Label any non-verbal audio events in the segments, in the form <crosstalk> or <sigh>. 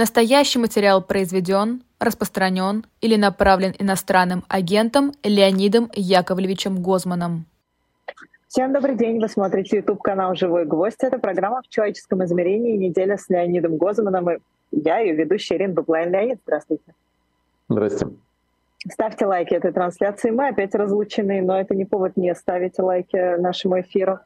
Настоящий материал произведен, распространен или направлен иностранным агентом Леонидом Яковлевичем Гозманом. Всем добрый день, вы смотрите YouTube-канал «Живой гвоздь». Это программа «В человеческом измерении. Неделя с Леонидом Гозманом». И я, ее ведущая Ирина Баблайн. Леонид, здравствуйте. Здравствуйте. Ставьте лайки этой трансляции. Мы опять разлучены, но это не повод не ставить лайки нашему эфиру.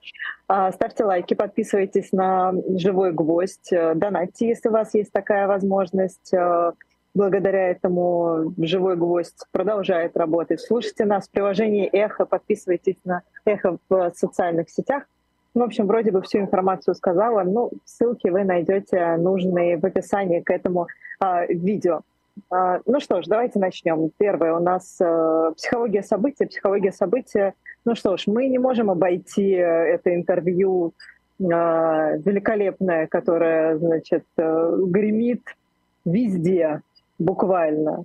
А, ставьте лайки, подписывайтесь на «Живой гвоздь», э, донатьте, если у вас есть такая возможность. Э, благодаря этому «Живой гвоздь» продолжает работать. Слушайте нас в приложении «Эхо», подписывайтесь на «Эхо» в социальных сетях. В общем, вроде бы всю информацию сказала. Ну, ссылки вы найдете нужные в описании к этому э, видео. А, ну что ж, давайте начнем. Первое у нас э, психология события. Психология события. Ну что ж, мы не можем обойти э, это интервью а, великолепное, которое, значит, э, гремит везде, буквально.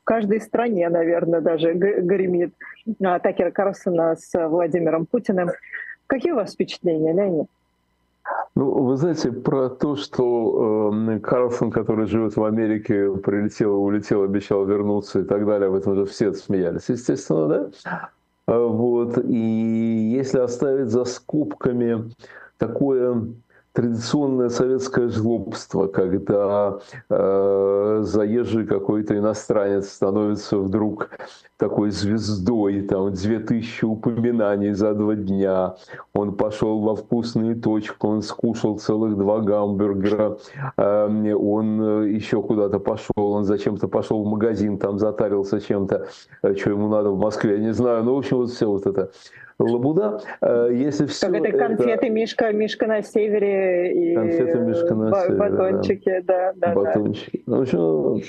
В каждой стране, наверное, даже гремит а, Такера Карлсона с Владимиром Путиным. Какие у вас впечатления, Леонид? Ну, вы знаете, про то, что э, Карлсон, который живет в Америке, прилетел, улетел, обещал вернуться и так далее, об этом же все смеялись, естественно, да? А вот. И если оставить за скобками такое традиционное советское жлобство, когда э, заезжий какой-то иностранец становится вдруг такой звездой, там две тысячи упоминаний за два дня, он пошел во вкусные точки, он скушал целых два гамбургера, э, он э, еще куда-то пошел, он зачем-то пошел в магазин, там затарился чем-то, э, что ему надо в Москве, я не знаю, ну, в общем, вот все вот это лабуда. Э, если все как это конфеты это... Мишка, Мишка на севере и конфеты Мишка на севере, батончики, да, да, батончики. Да. Ну, общем,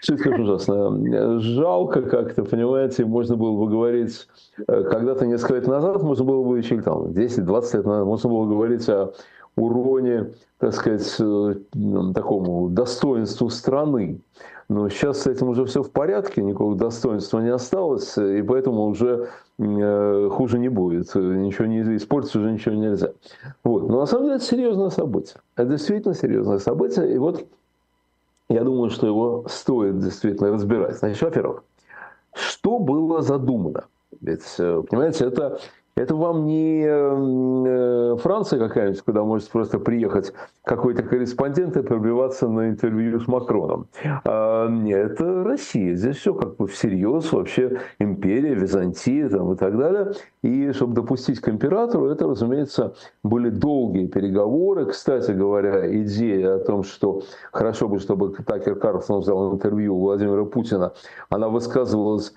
все это ужасно. Жалко как-то, понимаете, можно было бы говорить, э, когда-то несколько лет назад можно было бы еще там 10-20 лет назад можно было говорить о уроне, так сказать, э, такому достоинству страны. Но сейчас с этим уже все в порядке, никакого достоинства не осталось, и поэтому уже хуже не будет. Ничего не испортить уже ничего нельзя. Вот. Но на самом деле это серьезное событие. Это действительно серьезное событие. И вот я думаю, что его стоит действительно разбирать. Значит, во-первых, что было задумано? Ведь, э, понимаете, это это вам не э, Франция какая-нибудь, куда может просто приехать какой-то корреспондент и пробиваться на интервью с Макроном. А, нет, это Россия. Здесь все как бы всерьез. Вообще империя, Византия там, и так далее. И чтобы допустить к императору, это, разумеется, были долгие переговоры. Кстати говоря, идея о том, что хорошо бы, чтобы Такер Карлсон взял интервью у Владимира Путина, она высказывалась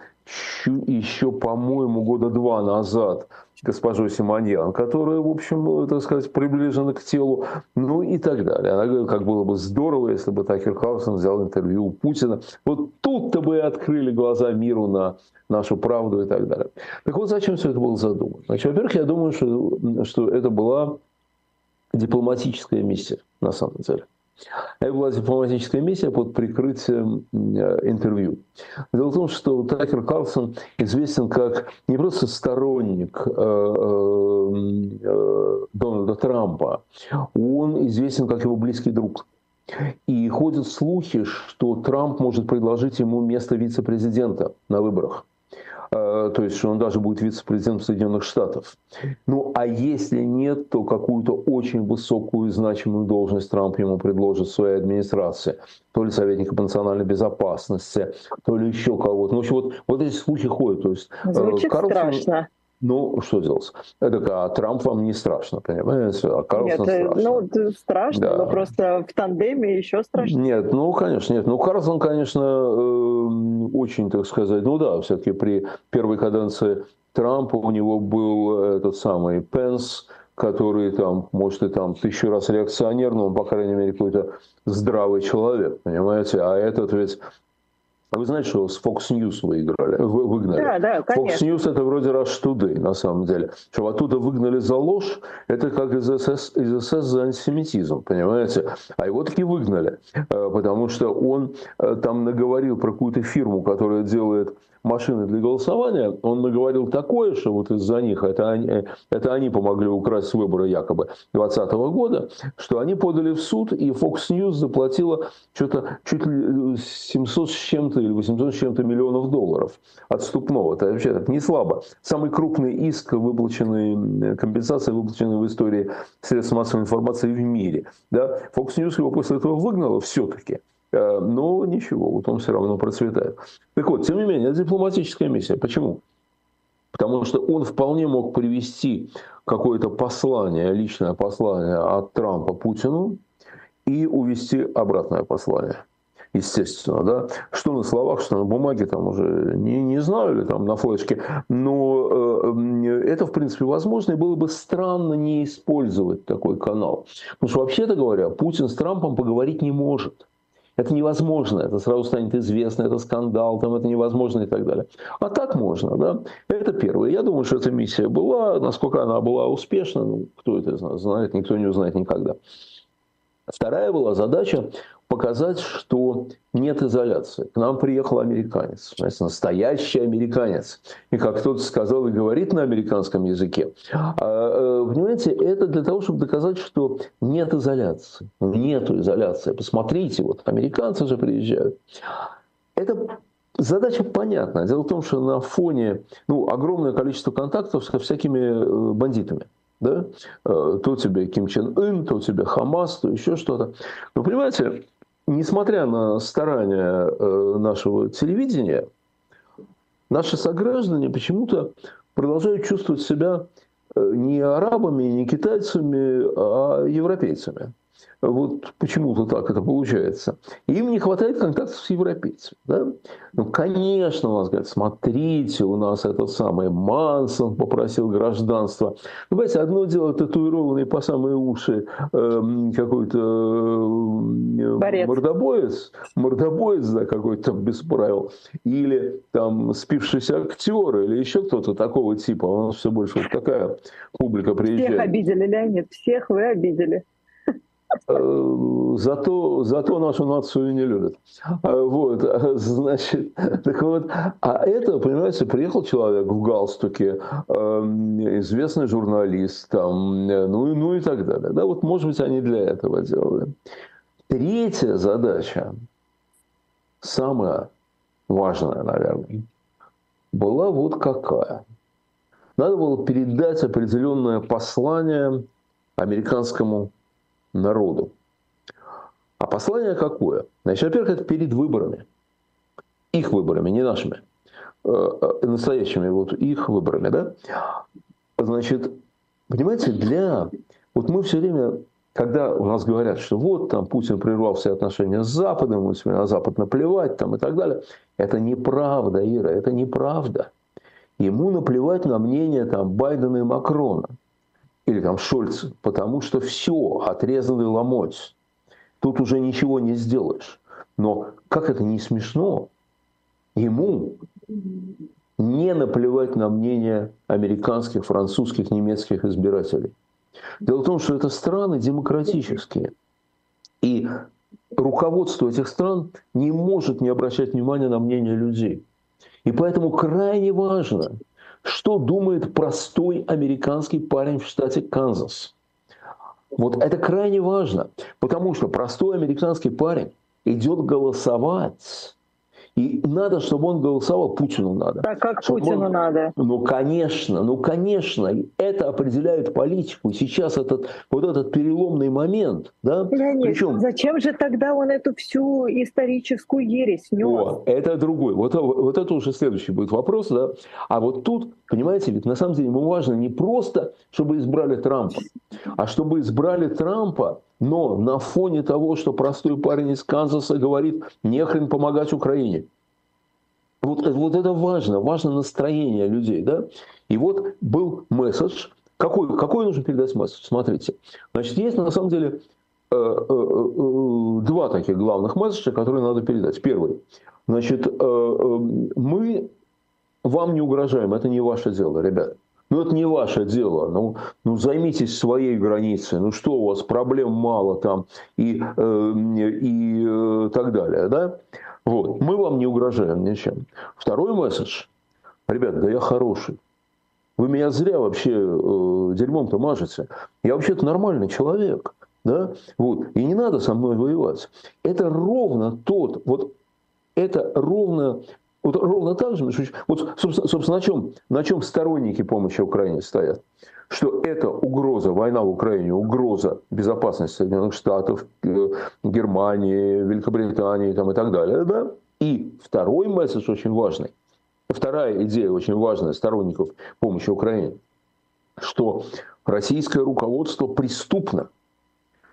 еще, по-моему, года два назад госпожой Симоньян, которая, в общем, так сказать, приближена к телу, ну и так далее. Она говорит, как было бы здорово, если бы Такер Карлсон взял интервью у Путина. Вот тут-то бы и открыли глаза миру на нашу правду и так далее. Так вот, зачем все это было задумано? Значит, во-первых, я думаю, что, что это была дипломатическая миссия, на самом деле. Это была дипломатическая миссия под прикрытием э, интервью. Дело в том, что Такер Карлсон известен как не просто сторонник э, э, Дональда Трампа, он известен как его близкий друг. И ходят слухи, что Трамп может предложить ему место вице-президента на выборах. Э, то есть что он даже будет вице-президентом Соединенных Штатов. Ну, а если нет, то какую-то очень высокую и значимую должность Трамп ему предложит в своей администрации. То ли советника по национальной безопасности, то ли еще кого-то. Ну, в общем, вот, вот эти слухи ходят. То есть, э, Звучит Карлсон, страшно. Ну, что делать? Это, а Трамп вам не страшно, понимаете? А Карлсон нет, э, страшно. Ну, страшно, да. но просто в тандеме еще страшнее. Нет, ну, конечно, нет. Ну, Карлсон, конечно, э, очень, так сказать, ну да, все-таки при первой каденции Трампа у него был этот самый Пенс, который там, может, и там тысячу раз реакционер, но он, по крайней мере, какой-то здравый человек, понимаете? А этот ведь вы знаете, что с Fox News выиграли, вы, выгнали? Да, да, конечно. Fox News это вроде Rush Today, на самом деле. Что оттуда выгнали за ложь, это как из СС, из СС за антисемитизм, понимаете? А его таки выгнали, э, потому что он э, там наговорил про какую-то фирму, которая делает машины для голосования, он наговорил такое, что вот из-за них, это они, это они помогли украсть выборы якобы 2020 года, что они подали в суд, и Fox News заплатила что-то чуть ли 700 с чем-то или 800 с чем-то миллионов долларов отступного. Это вообще так не слабо. Самый крупный иск, выплаченный, компенсация, выплаченная в истории средств массовой информации в мире. Да? Fox News его после этого выгнала все-таки. Э, но ничего, вот он все равно процветает. Так вот, тем не менее, это дипломатическая миссия. Почему? Потому что он вполне мог привести какое-то послание, личное послание от Трампа Путину и увести обратное послание. Естественно, да. Что на словах, что на бумаге, там уже не, не знаю, или там на флешке. Но э, это, в принципе, возможно, и было бы странно не использовать такой канал. Потому что, вообще-то говоря, Путин с Трампом поговорить не может. Это невозможно, это сразу станет известно, это скандал, там это невозможно и так далее. А так можно, да. Это первое. Я думаю, что эта миссия была, насколько она была успешна, ну, кто это знает, никто не узнает никогда. Вторая была задача показать, что нет изоляции. К нам приехал американец, значит, настоящий американец. И как кто-то сказал и говорит на американском языке. А, э, понимаете, это для того, чтобы доказать, что нет изоляции. Нет изоляции. Посмотрите, вот американцы же приезжают. Это Задача понятна. Дело в том, что на фоне ну, огромное количество контактов со всякими э, бандитами – да? Э, то тебе Ким Чен Ын, то тебе Хамас, то еще что-то. Но понимаете, несмотря на старания э, нашего телевидения, наши сограждане почему-то продолжают чувствовать себя э, не арабами, не китайцами, а европейцами. Вот почему-то так это получается. им не хватает контактов с европейцами. Да? Ну, конечно, у нас говорят, смотрите, у нас этот самый Мансон попросил гражданство. Ну, понимаете, одно дело татуированный по самые уши э, какой-то э, мордобоец, мордобоец, да, какой-то без правил, или там спившийся актер, или еще кто-то такого типа. У нас все больше вот такая публика приезжает. Всех обидели, Леонид, всех вы обидели. Э, зато, зато нашу нацию не любят. Э, вот, <laughs> значит, так вот, а это, понимаете, приехал человек в галстуке, эм, известный журналист, там, ну, ну и так далее. Да, вот, может быть, они для этого делали. Третья задача, самая важная, наверное, была вот какая. Надо было передать определенное послание американскому народу. А послание какое? Значит, во-первых, это перед выборами. Их выборами, не нашими. Э, э, настоящими вот их выборами, да? Значит, понимаете, для... Вот мы все время, когда у нас говорят, что вот там Путин прервал все отношения с Западом, мы на Запад наплевать там и так далее, это неправда, Ира, это неправда. Ему наплевать на мнение там Байдена и Макрона или там Шольц, потому что все, отрезанный ломоть. Тут уже ничего не сделаешь. Но как это не смешно, ему не наплевать на мнение американских, французских, немецких избирателей. Дело в том, что это страны демократические. И руководство этих стран не может не обращать внимания на мнение людей. И поэтому крайне важно, что думает простой американский парень в штате Канзас. Вот это крайне важно, потому что простой американский парень идет голосовать и надо, чтобы он голосовал, Путину надо. Так как Путину он, надо? Ну, конечно, ну, конечно. Это определяет политику. Сейчас этот, вот этот переломный момент. Да? Леонид, Причем, зачем же тогда он эту всю историческую ересь нес? О, это другой. Вот, вот это уже следующий будет вопрос. Да? А вот тут, понимаете, ведь на самом деле ему важно не просто, чтобы избрали Трампа, а чтобы избрали Трампа но на фоне того, что простой парень из Канзаса говорит, не хрен помогать Украине. Вот, вот это важно, важно настроение людей. Да? И вот был месседж. Какой, какой нужно передать месседж? Смотрите. Значит, есть на самом деле э, э, э, два таких главных месседжа, которые надо передать. Первый. Значит, мы вам не угрожаем, это не ваше дело, ребята. Ну, это не ваше дело. Ну, ну займитесь своей границей. Ну, что у вас, проблем мало там и, э, и э, так далее. Да? Вот. Мы вам не угрожаем ничем. Второй месседж. Ребят, да я хороший. Вы меня зря вообще э, дерьмом-то мажете. Я вообще-то нормальный человек. Да? Вот. И не надо со мной воевать. Это ровно тот, вот это ровно, вот ровно так же, вот, собственно, собственно на, чем, на чем сторонники помощи Украине стоят? Что это угроза, война в Украине, угроза безопасности Соединенных Штатов, э, Германии, Великобритании там, и так далее. Да? И второй месседж очень важный. Вторая идея очень важная сторонников помощи Украине, что российское руководство преступно –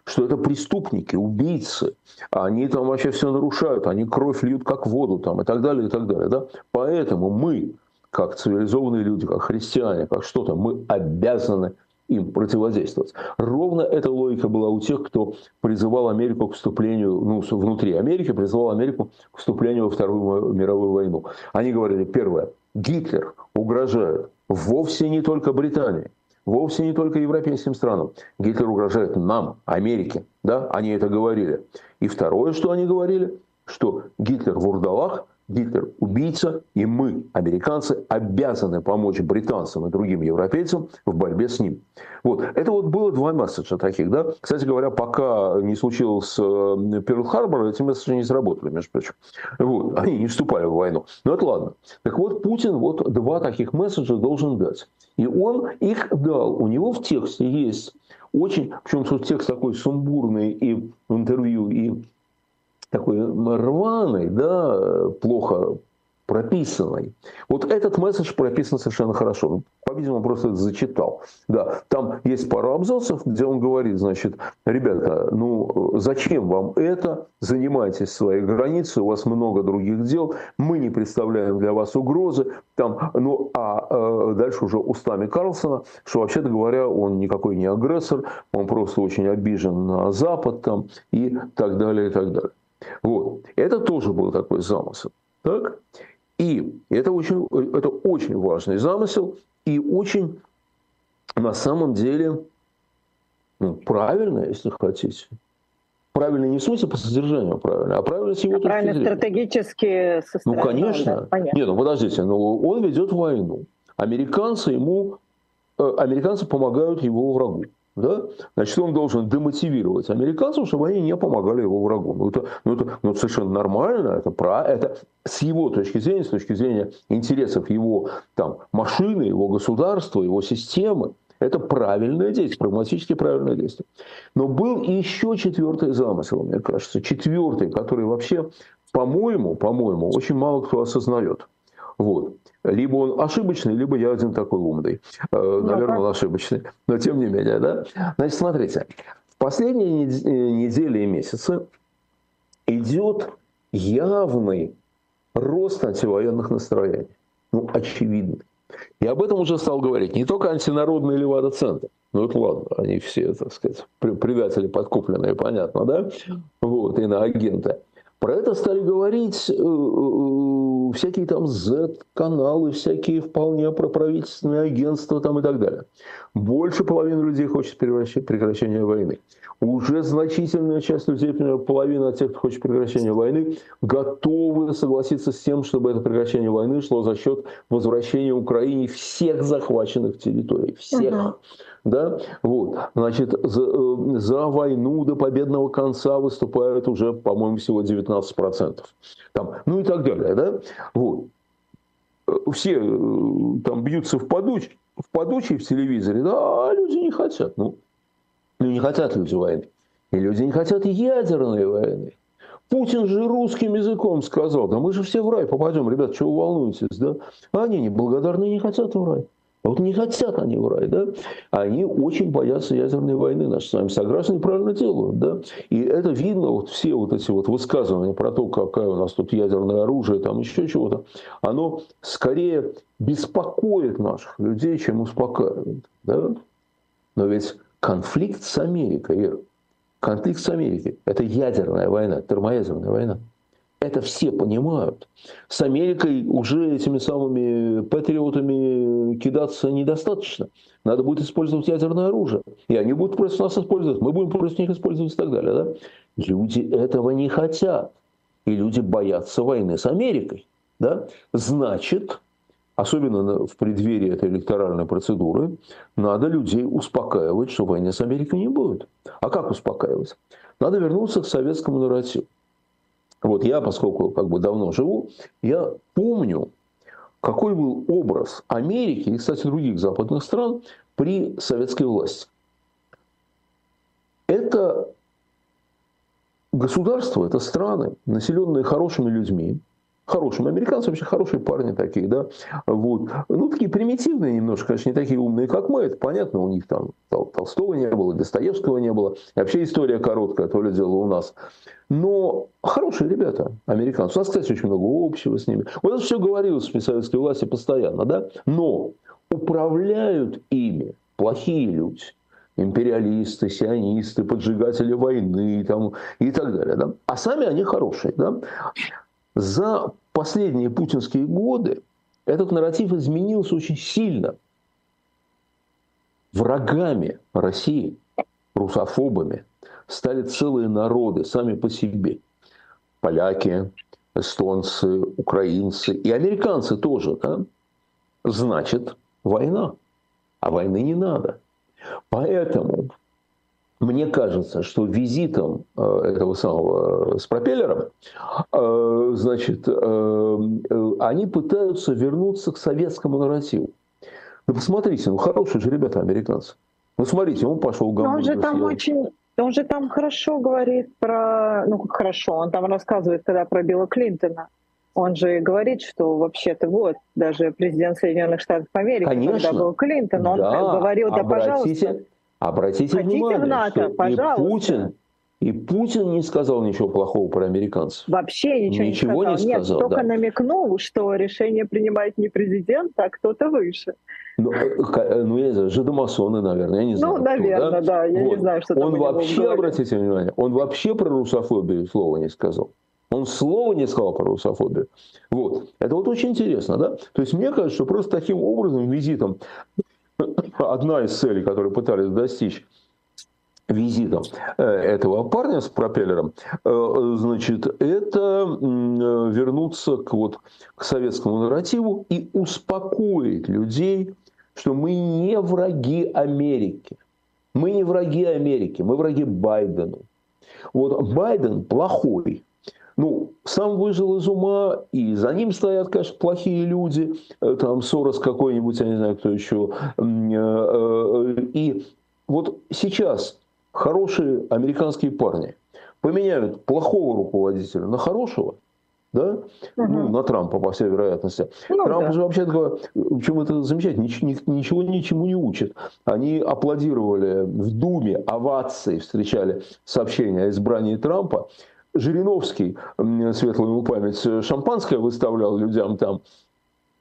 что это преступники, убийцы, они там вообще все нарушают, они кровь льют как воду там и так далее, и так далее. Да? Поэтому мы, как цивилизованные люди, как христиане, как что-то, мы обязаны им противодействовать. Ровно эта логика была у тех, кто призывал Америку к вступлению, ну, внутри Америки, призывал Америку к вступлению во Вторую мировую войну. Они говорили, первое, Гитлер угрожает вовсе не только Британии, вовсе не только европейским странам. Гитлер угрожает нам, Америке. Да? Они это говорили. И второе, что они говорили, что Гитлер вурдалах, Гитлер убийца, и мы, американцы, обязаны помочь британцам и другим европейцам в борьбе с ним. Вот. Это вот было два месседжа таких. Да? Кстати говоря, пока не случилось Перл-Харбор, эти месседжи не сработали, между прочим. Вот. Они не вступали в войну. Но это ладно. Так вот, Путин вот два таких месседжа должен дать. И он их дал. У него в тексте есть очень, причем текст такой сумбурный и в интервью, и такой рваный, да, плохо прописанной. Вот этот месседж прописан совершенно хорошо. По-видимому, просто это зачитал. Да, там есть пара абзацев, где он говорит, значит, ребята, ну зачем вам это? Занимайтесь своей границей, у вас много других дел, мы не представляем для вас угрозы. Там, ну, а э, дальше уже устами Карлсона, что вообще-то говоря, он никакой не агрессор, он просто очень обижен на Запад там и так далее, и так далее. Вот. Это тоже был такой замысел. Так? И это очень, это очень важный замысел и очень на самом деле ну, правильно, если хотите. Правильно не в смысле по содержанию правильно, а правильно с его а Правильно зрения. стратегически со Ну, конечно. Да, Нет, ну подождите, ну, он ведет войну. Американцы ему, э, американцы помогают его врагу да, значит, он должен демотивировать американцев, чтобы они не помогали его врагу. Ну, это, ну, это ну, совершенно нормально, это, про, это с его точки зрения, с точки зрения интересов его там, машины, его государства, его системы, это правильное действие, прагматически правильное действие. Но был еще четвертый замысел, мне кажется, четвертый, который вообще, по-моему, по-моему, очень мало кто осознает. Вот. Либо он ошибочный, либо я один такой умный. Э, наверное, он ошибочный. Но тем не менее, да? Значит, смотрите. В последние э, недели и месяцы идет явный рост антивоенных настроений. Ну, очевидный. И об этом уже стал говорить не только антинародный Левада-центр, ну это ладно, они все, так сказать, предатели подкупленные, понятно, да? Вот, и на агенты. Про это стали говорить э, э, всякие там Z-каналы, всякие вполне проправительственные агентства там и так далее. Больше половины людей хочет прекращения войны. Уже значительная часть людей, примерно половина тех, кто хочет прекращения войны, готовы согласиться с тем, чтобы это прекращение войны шло за счет возвращения Украине всех захваченных территорий. Всех. Uh-huh да, вот, значит, за, э, за войну до победного конца выступают уже, по-моему, всего 19%, там, ну и так далее, да, вот. Э, все э, там бьются в подуч, в подучий в телевизоре, да, а люди не хотят, ну, ну не хотят люди войны, и люди не хотят ядерной войны. Путин же русским языком сказал, да мы же все в рай попадем, ребят, чего вы волнуетесь, да? А они неблагодарные не хотят в рай. Вот не хотят они в рай, да? Они очень боятся ядерной войны. Наши с вами сограждане правильно делают, да? И это видно, вот все вот эти вот высказывания про то, какое у нас тут ядерное оружие, там еще чего-то, оно скорее беспокоит наших людей, чем успокаивает, да? Но ведь конфликт с Америкой, конфликт с Америкой – это ядерная война, термоядерная война. Это все понимают. С Америкой уже этими самыми патриотами кидаться недостаточно. Надо будет использовать ядерное оружие. И они будут против нас использовать, мы будем против них использовать и так далее. Да? Люди этого не хотят. и люди боятся войны с Америкой. Да? Значит, особенно в преддверии этой электоральной процедуры, надо людей успокаивать, что войны с Америкой не будет. А как успокаивать? Надо вернуться к советскому нарративу. Вот я, поскольку как бы давно живу, я помню, какой был образ Америки и, кстати, других западных стран при советской власти. Это государство, это страны, населенные хорошими людьми, хорошими. Американцы вообще хорошие парни такие, да. Вот. Ну, такие примитивные немножко, конечно, не такие умные, как мы. Это понятно, у них там Толстого не было, Достоевского не было. И вообще история короткая, то ли дело у нас. Но хорошие ребята, американцы. У нас, кстати, очень много общего с ними. Вот это все говорилось при советской власти постоянно, да. Но управляют ими плохие люди империалисты, сионисты, поджигатели войны там, и так далее. Да? А сами они хорошие. Да? За последние путинские годы этот нарратив изменился очень сильно. Врагами России, русофобами, стали целые народы сами по себе. Поляки, эстонцы, украинцы и американцы тоже. Да? Значит, война. А войны не надо. Поэтому мне кажется, что визитом э, этого самого э, с пропеллером, э, значит, они пытаются вернуться к советскому нарративу. Ну, посмотрите, ну, хорошие же ребята американцы. Ну, смотрите, он пошел в Он же там очень... Он же там хорошо говорит про... Ну, как хорошо, он там рассказывает, когда про Билла Клинтона. Он же говорит, что вообще-то вот, даже президент Соединенных Штатов Америки, Конечно. когда был Клинтон, он да, говорил, да, обратите, пожалуйста, Обратите Хотите внимание, в НАТО, что пожалуйста. и Путин, и Путин не сказал ничего плохого про американцев. Вообще ничего, ничего не сказал. Не сказал Нет, только да. намекнул, что решение принимает не президент, а кто-то выше. Ну, э, э, ну я не знаю, жидомасоны, наверное, я не знаю. Ну, наверное, кто, да? да, я вот. не знаю, что Он вообще, обратите внимание, он вообще про русофобию слова не сказал. Он слова не сказал про русофобию. Вот. Это вот очень интересно, да? То есть мне кажется, что просто таким образом, визитом одна из целей, которые пытались достичь визитом э, этого парня с пропеллером, э, значит, это вернуться к, вот, к советскому нарративу и успокоить людей, что мы не враги Америки. Мы не враги Америки, мы враги Байдену. Вот Байден плохой, ну, сам выжил из ума, и за ним стоят, конечно, плохие люди, э, там Сорос какой-нибудь, я не знаю, кто еще. Э, э, и вот сейчас хорошие американские парни поменяют плохого руководителя на хорошего, да? Угу. Ну, на Трампа, по всей вероятности. Ну, Трамп да. же вообще говоря, чем это замечательно, ничего ничему не учит. Они аплодировали в Думе, овации встречали сообщения о избрании Трампа. Жириновский, светлую ему память, шампанское выставлял людям там.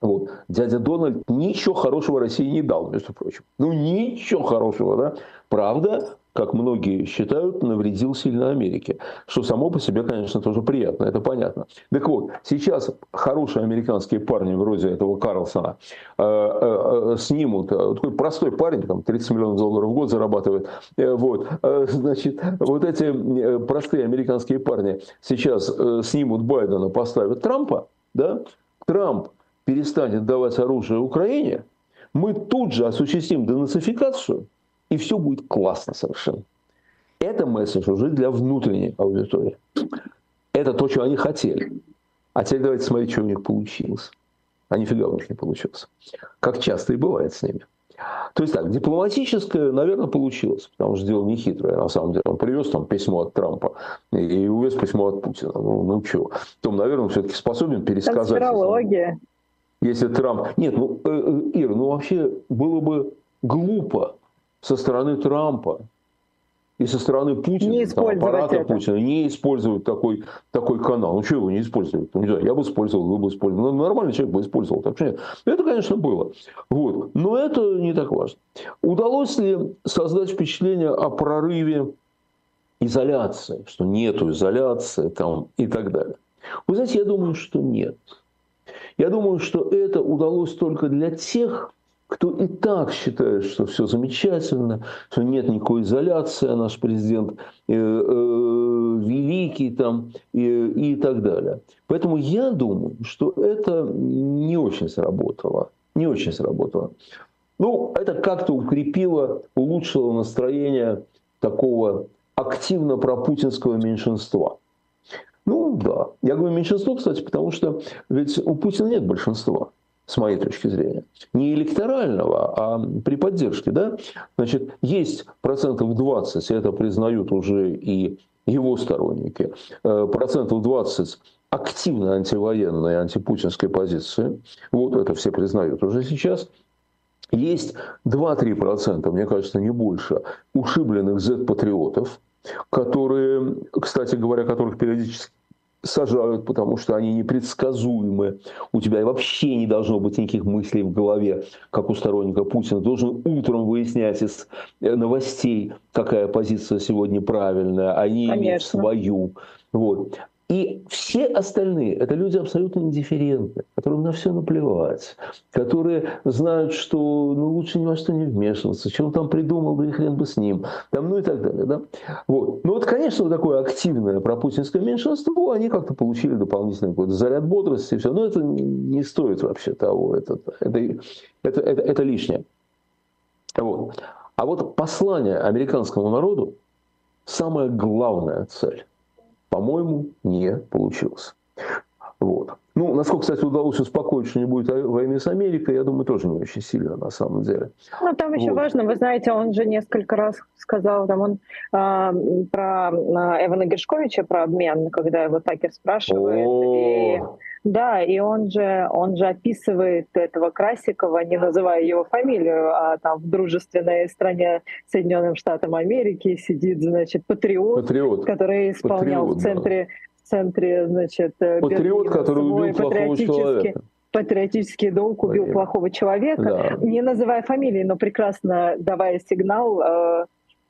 Вот. Дядя Дональд ничего хорошего России не дал, между прочим. Ну, ничего хорошего, да. Правда, как многие считают, навредил сильно Америке. Что само по себе, конечно, тоже приятно, это понятно. Так вот, сейчас хорошие американские парни вроде этого Карлсона э, э, э снимут, такой простой парень, там 30 миллионов долларов в год зарабатывает, вот, значит, вот эти простые американские парни сейчас снимут Байдена, поставят Трампа, да, Трамп перестанет давать оружие Украине, мы тут же осуществим денацификацию, и все будет классно совершенно. Это месседж уже для внутренней аудитории. Это то, что они хотели. А теперь давайте смотреть, что у них получилось. А нифига у них не получилось. Как часто и бывает с ними. То есть так, дипломатическое, наверное, получилось, потому что дело не хитрое, на самом деле. Он привез там письмо от Трампа и увез письмо от Путина. Ну, ну что, Том, наверное, все-таки способен пересказать. Конспирология. Если Трамп... Нет, ну, э, э, Ира, ну вообще было бы глупо со стороны Трампа и со стороны Путина, не там, аппарата это. Путина, не использовать такой, такой канал. Ну, что его не использовать? Ну, не знаю, я бы использовал, вы бы использовали. Ну, нормальный человек бы использовал. Так что нет. Это, конечно, было. Вот. Но это не так важно. Удалось ли создать впечатление о прорыве изоляции, что нету изоляции там, и так далее? Вы знаете, я думаю, что нет. Я думаю, что это удалось только для тех, кто и так считает, что все замечательно, что нет никакой изоляции, а наш президент э, э, великий там и, и так далее. Поэтому я думаю, что это не очень сработало. Не очень сработало. Ну, это как-то укрепило, улучшило настроение такого активно пропутинского меньшинства. Ну да, я говорю меньшинство, кстати, потому что ведь у Путина нет большинства с моей точки зрения. Не электорального, а при поддержке. Да? Значит, есть процентов 20, это признают уже и его сторонники, э, процентов 20 активно антивоенной, антипутинской позиции. Вот это все признают уже сейчас. Есть 2-3%, мне кажется, не больше, ушибленных Z-патриотов, которые, кстати говоря, которых периодически сажают, потому что они непредсказуемы. У тебя вообще не должно быть никаких мыслей в голове, как у сторонника Путина. Ты должен утром выяснять из э, новостей, какая позиция сегодня правильная, а не иметь свою. Вот. И все остальные – это люди абсолютно индифферентны, которым на все наплевать, которые знают, что ну, лучше ни во что не вмешиваться, что там придумал, да и хрен бы с ним, там, ну и так далее. Да? Вот. Ну вот, конечно, вот такое активное пропутинское меньшинство, они как-то получили дополнительный какой-то заряд бодрости, и все. но это не стоит вообще того, это, это, это, это, это лишнее. Вот. А вот послание американскому народу – самая главная цель по-моему, не получилось. Вот. Ну, насколько, кстати, удалось успокоить, что не будет войны с Америкой, я думаю, тоже не очень сильно на самом деле. Ну, там еще вот. важно, вы знаете, он же несколько раз сказал, там он э, про э, Эвана Гершковича, про обмен, когда его Такер спрашивает. И, да, и он же, он же описывает этого Красикова, не называя его фамилию, а там в дружественной стране Соединенным Штатам Америки сидит, значит, патриот, патриот. который исполнял патриот, в центре... Да в центре, значит, э, Патриот, который убил плохого человека патриотический долг убил Понятно. плохого человека, да. не называя фамилии, но прекрасно давая сигнал э,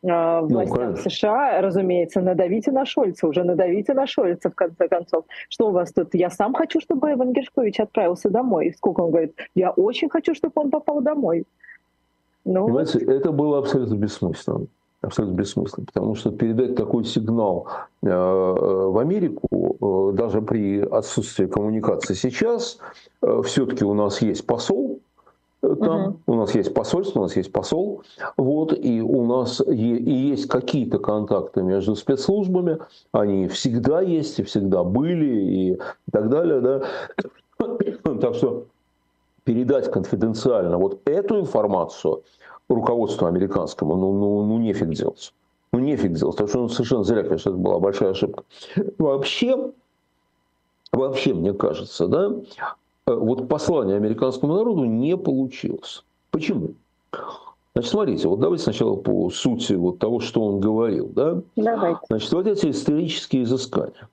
властям ну, США, разумеется, надавите на Шольца, уже надавите на Шольца в конце концов. Что у вас тут? Я сам хочу, чтобы Иван Гершкович отправился домой. Сколько он говорит? Я очень хочу, чтобы он попал домой. Ну, Понимаете, это было абсолютно бессмысленно абсолютно бессмысленно, потому что передать такой сигнал э, э, в Америку, э, даже при отсутствии коммуникации сейчас, все-таки у нас есть посол, там угу. у нас есть посольство, у нас есть посол, вот, и у нас и есть какие-то контакты между спецслужбами, они всегда есть и всегда были и так далее, да. <coughs> Так что передать конфиденциально вот эту информацию руководству американскому, ну, ну, ну нефиг делать. Ну нефиг делать, потому что ну, совершенно зря, конечно, это была большая ошибка. Вообще, вообще, мне кажется, да, вот послание американскому народу не получилось. Почему? Значит, смотрите, вот давайте сначала по сути вот того, что он говорил. Да? Давайте. Значит, вот эти исторические изыскания.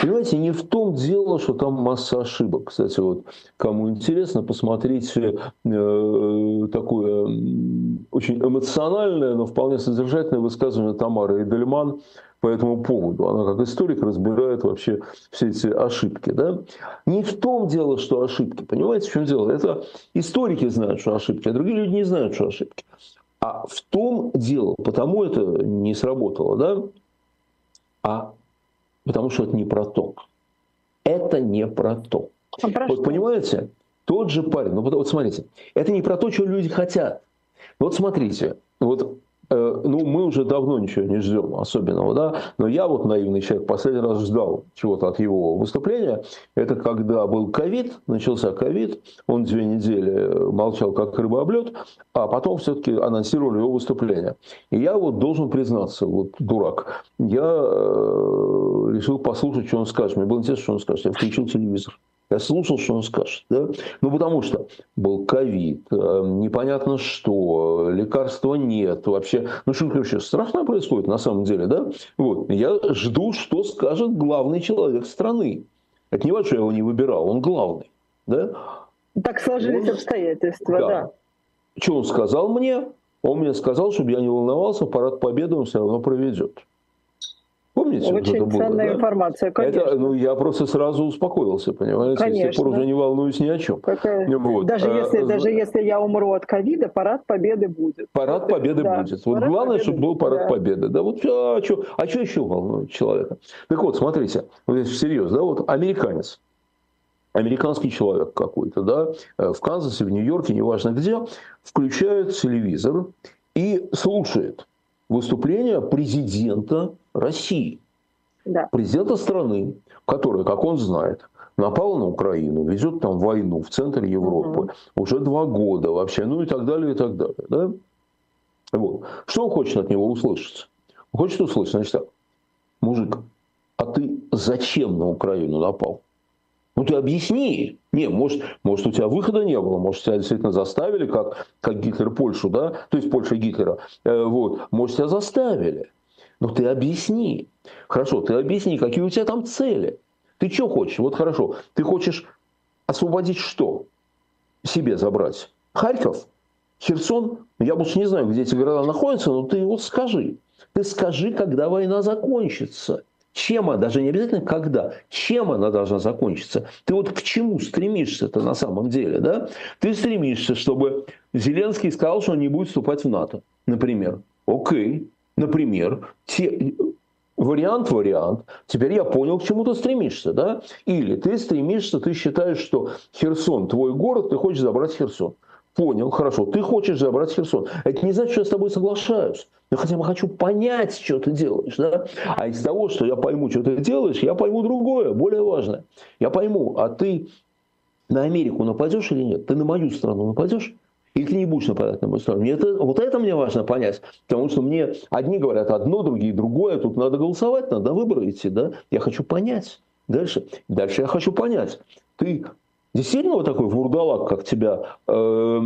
Понимаете, не в том дело, что там масса ошибок. Кстати, вот кому интересно, посмотрите э, такое очень эмоциональное, но вполне содержательное высказывание Тамары Эдельман по этому поводу. Она как историк разбирает вообще все эти ошибки. Да? Не в том дело, что ошибки. Понимаете, в чем дело? Это историки знают, что ошибки, а другие люди не знают, что ошибки. А в том дело, потому это не сработало, да? А потому что это не про то. Это не про то. А про вот что? понимаете, тот же парень, ну вот смотрите, это не про то, что люди хотят. Вот смотрите, вот ну, мы уже давно ничего не ждем особенного, да, но я вот наивный человек последний раз ждал чего-то от его выступления. Это когда был ковид, начался ковид, он две недели молчал как рыба об лед, а потом все-таки анонсировали его выступление. И я вот должен признаться, вот дурак, я э, решил послушать, что он скажет. Мне было интересно, что он скажет. Я включил телевизор. Я слушал, что он скажет. Да? Ну, потому что был ковид, э, непонятно что, лекарства нет вообще. Ну, что вообще страшно происходит на самом деле, да? Вот. Я жду, что скажет главный человек страны. Это не важно, что я его не выбирал, он главный. Да? Так сложились он... обстоятельства, да. да. Что он сказал мне? Он мне сказал, чтобы я не волновался, парад победы он все равно проведет. Помните? Очень было, ценная да? информация, конечно. Это, ну, я просто сразу успокоился, понимаете? Конечно. С тех пор уже не волнуюсь ни о чем. Какая... Вот. Даже, а, если, даже если я умру от ковида, парад победы будет. Парад победы да. будет. Вот парад главное, победы, чтобы был парад да. победы. Да, вот, а, что, а что еще волнует человека? Так вот, смотрите, вот всерьез, да, вот американец, американский человек какой-то, да, э, в Канзасе, в Нью-Йорке, неважно где, включает телевизор и слушает выступление президента России. Да. Президента страны, которая, как он знает, напала на Украину, везет там войну в центр Европы угу. уже два года вообще, ну и так далее, и так далее. Да? Вот. Что он хочет от него услышать? Он хочет услышать, значит так, мужик, а ты зачем на Украину напал? Ну ты объясни. Не, может, может у тебя выхода не было, может тебя действительно заставили, как, как Гитлер Польшу, да, то есть Польша Гитлера, э, вот, может тебя заставили. Но ты объясни. Хорошо, ты объясни, какие у тебя там цели. Ты что хочешь? Вот хорошо, ты хочешь освободить что? Себе забрать? Харьков? Херсон? Я больше не знаю, где эти города находятся, но ты вот скажи. Ты скажи, когда война закончится. Чем она, даже не обязательно когда, чем она должна закончиться? Ты вот к чему стремишься-то на самом деле, да? Ты стремишься, чтобы Зеленский сказал, что он не будет вступать в НАТО, например. Окей, например, те, вариант, вариант. Теперь я понял, к чему ты стремишься, да? Или ты стремишься, ты считаешь, что Херсон твой город, ты хочешь забрать Херсон. Понял, хорошо. Ты хочешь забрать Херсон. Это не значит, что я с тобой соглашаюсь. Я хотя бы хочу понять, что ты делаешь. Да? А из того, что я пойму, что ты делаешь, я пойму другое, более важное. Я пойму, а ты на Америку нападешь или нет? Ты на мою страну нападешь? Или ты не будешь нападать на мою страну? Мне это, вот это мне важно понять. Потому что мне одни говорят одно, другие другое. Тут надо голосовать, надо выборы идти. Да? Я хочу понять. Дальше. Дальше я хочу понять. Ты Действительно вот такой вурдалак, как тебя э,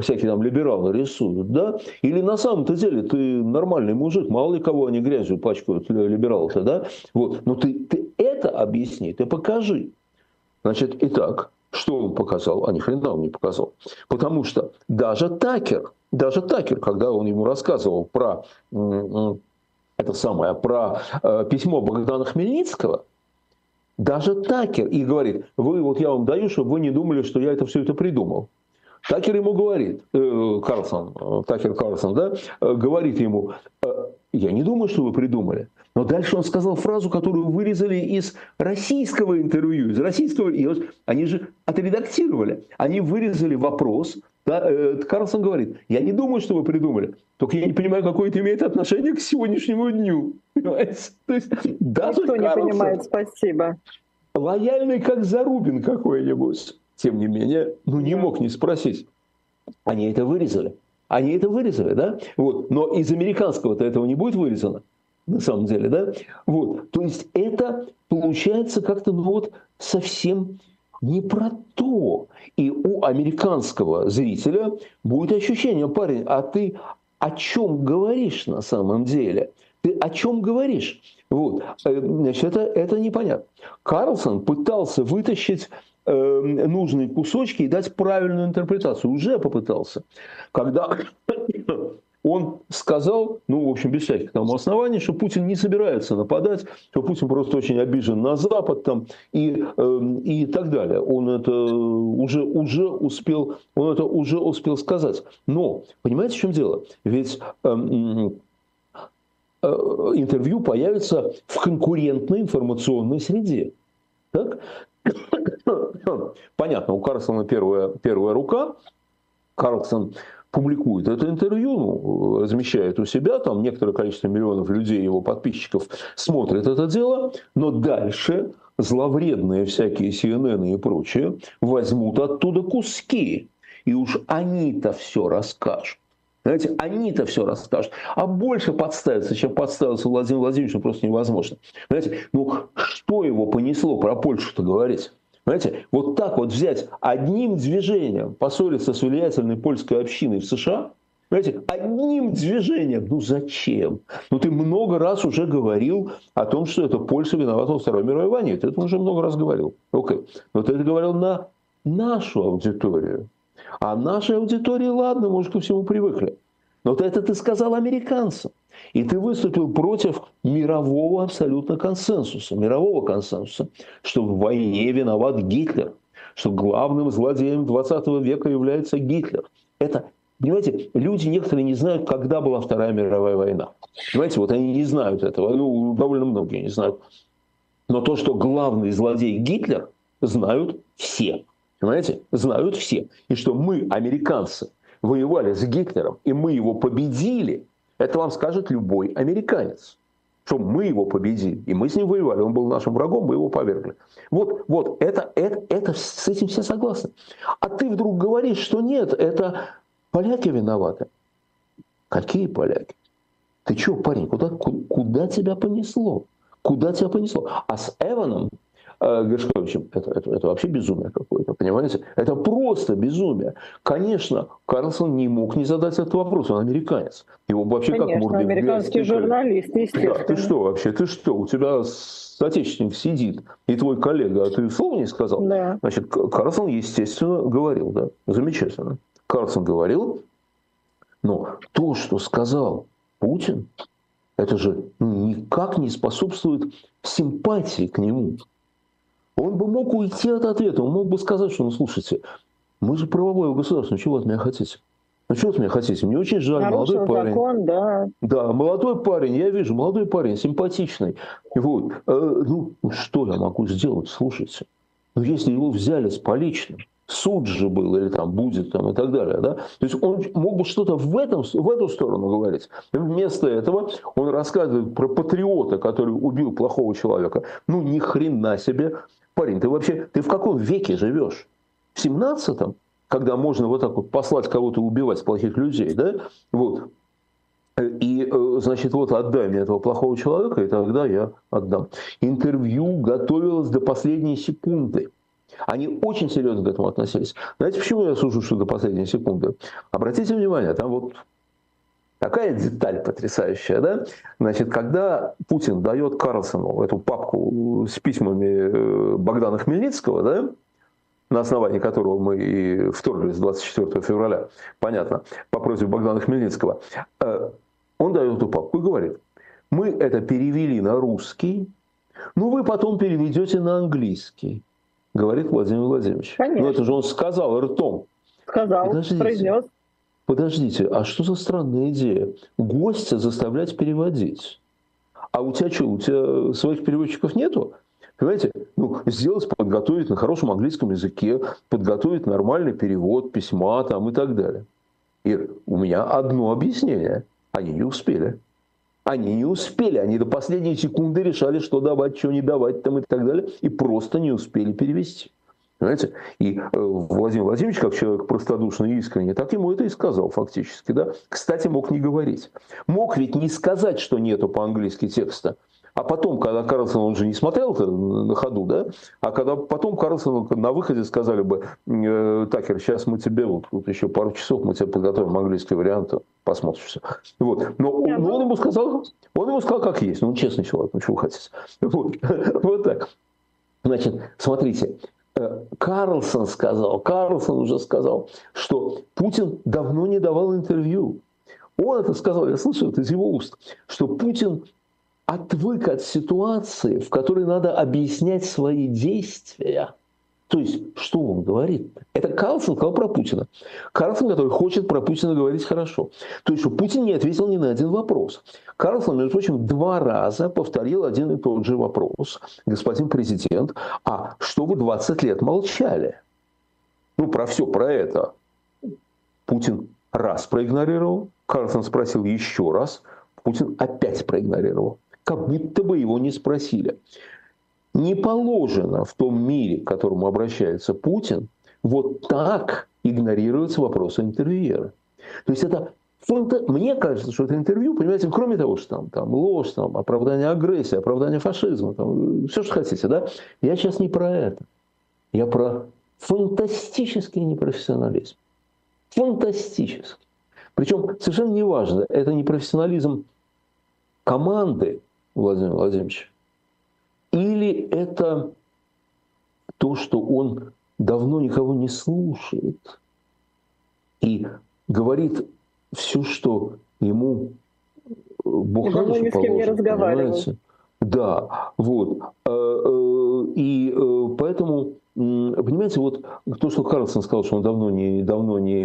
всякие там либералы рисуют, да? Или на самом-то деле ты нормальный мужик, мало ли кого они грязью пачкают, либералы-то, да? Вот. Но ты, ты это объясни, ты покажи. Значит, итак, что он показал? А ни хрена он не показал. Потому что даже Такер, даже Такер, когда он ему рассказывал про это самое, про э, письмо Богдана Хмельницкого – даже Такер и говорит, вы, вот я вам даю, чтобы вы не думали, что я это все это придумал. Такер ему говорит, э, Карлсон, э, Такер Карлсон, да, э, говорит ему, я не думаю, что вы придумали. Но дальше он сказал фразу, которую вырезали из российского интервью, из российского, и вот они же отредактировали. Они вырезали вопрос, да, э, Карлсон говорит, я не думаю, что вы придумали, только я не понимаю, какое это имеет отношение к сегодняшнему дню. <laughs> Понимаете? То есть, даже Никто Карлсон, не понимает, спасибо. Лояльный, как Зарубин какой-нибудь, тем не менее, ну не мог не спросить. Они это вырезали. Они это вырезали, да? Вот. Но из американского-то этого не будет вырезано на самом деле, да? Вот. То есть это получается как-то ну вот совсем не про то. И у американского зрителя будет ощущение, парень, а ты о чем говоришь на самом деле? Ты о чем говоришь? Вот. Э, значит, это, это непонятно. Карлсон пытался вытащить нужные кусочки и дать правильную интерпретацию. Уже попытался. Когда <coughs> он сказал, ну, в общем, без всяких там оснований, что Путин не собирается нападать, что Путин просто очень обижен на Запад там, и, э, и так далее. Он это уже, уже успел, он это уже успел сказать. Но, понимаете, в чем дело? Ведь э, э, интервью появится в конкурентной информационной среде. Так? <coughs> Понятно, у Карлсона первая, первая рука. Карлсон публикует это интервью, ну, размещает у себя, там некоторое количество миллионов людей, его подписчиков, смотрят это дело, но дальше зловредные всякие CNN и прочее возьмут оттуда куски, и уж они-то все расскажут. Знаете, они-то все расскажут. А больше подставиться, чем подставился Владимир Владимирович, ну, просто невозможно. Знаете, ну что его понесло про Польшу-то говорить? Понимаете, вот так вот взять одним движением, поссориться с влиятельной польской общиной в США, Понимаете, одним движением, ну зачем? Ну ты много раз уже говорил о том, что это Польша виновата во Второй мировой войне. Ты это уже много раз говорил. Окей. Но ты это говорил на нашу аудиторию. А нашей аудитории, ладно, может, ко всему привыкли. Но это ты сказал американцам. И ты выступил против мирового абсолютно консенсуса, мирового консенсуса, что в войне виноват Гитлер, что главным злодеем 20 века является Гитлер. Это Понимаете, люди некоторые не знают, когда была Вторая мировая война. Понимаете, вот они не знают этого. Ну, довольно многие не знают. Но то, что главный злодей Гитлер, знают все. Понимаете? Знают все. И что мы, американцы, воевали с Гитлером, и мы его победили, это вам скажет любой американец. Что мы его победили, и мы с ним воевали. Он был нашим врагом, мы его повергли. Вот, вот это, это, это, с этим все согласны. А ты вдруг говоришь, что нет, это Поляки виноваты. Какие поляки? Ты что, парень, куда, куда тебя понесло? Куда тебя понесло? А с Эваном э, Гершковичем это, это, это вообще безумие какое-то, понимаете? Это просто безумие. Конечно, Карлсон не мог не задать этот вопрос, он американец. Его вообще Конечно, как можно... американский журналист, естественно. Да, ты что вообще, ты что? У тебя соотечественник сидит, и твой коллега, а ты слова не сказал? Да. Значит, Карлсон, естественно, говорил, да, замечательно. Карлсон говорил, но то, что сказал Путин, это же никак не способствует симпатии к нему. Он бы мог уйти от ответа, он мог бы сказать, что, ну, слушайте, мы же правовое государство, ну, чего вы от меня хотите? Ну, что от меня хотите? Мне очень жаль, Нарушил молодой парень. закон, да. Да, молодой парень, я вижу, молодой парень, симпатичный. Вот. Э, ну, что я могу сделать, слушайте? Ну, если его взяли с поличным, суд же был или там будет там и так далее. Да? То есть он мог бы что-то в, этом, в эту сторону говорить. Вместо этого он рассказывает про патриота, который убил плохого человека. Ну ни хрена себе. Парень, ты вообще, ты в каком веке живешь? В 17-м? Когда можно вот так вот послать кого-то убивать плохих людей, да? Вот. И, э, значит, вот отдай мне этого плохого человека, и тогда я отдам. Интервью готовилось до последней секунды. Они очень серьезно к этому относились. Знаете, почему я сужу, что до последней секунды? Обратите внимание, там вот такая деталь потрясающая, да? Значит, когда Путин дает Карлсону эту папку с письмами э, Богдана Хмельницкого, да, на основании которого мы и вторглись 24 февраля, понятно, по просьбе Богдана Хмельницкого, э, он дает эту папку и говорит, мы это перевели на русский, ну вы потом переведете на английский говорит Владимир Владимирович. Конечно. Ну это же он сказал ртом. Сказал, подождите, произнес. Подождите, а что за странная идея? Гостя заставлять переводить. А у тебя что, у тебя своих переводчиков нету? Понимаете, ну, сделать, подготовить на хорошем английском языке, подготовить нормальный перевод письма там и так далее. И у меня одно объяснение. Они не успели. Они не успели, они до последней секунды решали, что давать, что не давать там и так далее, и просто не успели перевести. Понимаете? И э, Владимир Владимирович, как человек простодушный и искренний, так ему это и сказал фактически. Да? Кстати, мог не говорить. Мог ведь не сказать, что нету по-английски текста. А потом, когда Карлсон, он же не смотрел на ходу, да? А когда потом Карлсон на выходе сказали бы, э, Такер, сейчас мы тебе, вот, вот еще пару часов мы тебе подготовим английский вариант, посмотришь все. Вот. Но, но ну, он ему сказал, он ему сказал, как есть. Ну, он честный человек, ну, чего вы хотите. <laughs> Вот, вот так. Значит, смотрите, Карлсон сказал, Карлсон уже сказал, что Путин давно не давал интервью. Он это сказал, я слышал это из его уст, что Путин отвык от ситуации, в которой надо объяснять свои действия. То есть, что он говорит? Это Карлсон сказал про Путина. Карлсон, который хочет про Путина говорить хорошо. То есть, что Путин не ответил ни на один вопрос. Карлсон, между прочим, два раза повторил один и тот же вопрос. Господин президент, а что вы 20 лет молчали? Ну, про все, про это. Путин раз проигнорировал. Карлсон спросил еще раз. Путин опять проигнорировал как будто бы его не спросили. Не положено в том мире, к которому обращается Путин, вот так игнорируются вопросы интервьюера. То есть это. Мне кажется, что это интервью, понимаете, кроме того, что там, там ложь, там, оправдание агрессии, оправдание фашизма, там, все, что хотите, да? Я сейчас не про это. Я про фантастический непрофессионализм. Фантастический. Причем совершенно неважно, это не профессионализм команды, Владимир Владимирович? Или это то, что он давно никого не слушает и говорит все, что ему Бухаричу ни с кем не разговаривал. Да, вот. И поэтому, понимаете, вот то, что Карлсон сказал, что он давно не, давно не,